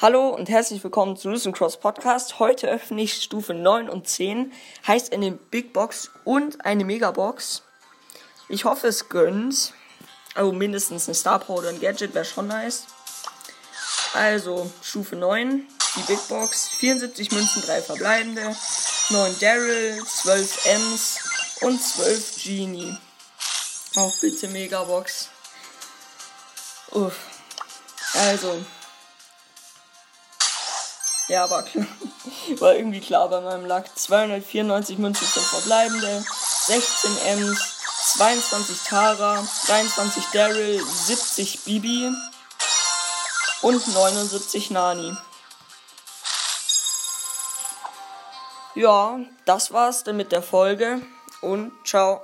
Hallo und herzlich willkommen zu Listen Cross Podcast. Heute öffne ich Stufe 9 und 10, heißt eine Big Box und eine Megabox. Ich hoffe, es gönnt. Also mindestens ein Star Power oder ein Gadget wäre schon nice. Also Stufe 9, die Big Box, 74 Münzen, 3 verbleibende, 9 Daryl, 12 Ms und 12 Genie. Auch bitte Megabox. Uff. Also, ja, war, war irgendwie klar bei meinem Lack. 294 Münzen sind verbleibende, 16 Ms, 22 Tara, 23 Daryl, 70 Bibi und 79 Nani. Ja, das war's dann mit der Folge und ciao.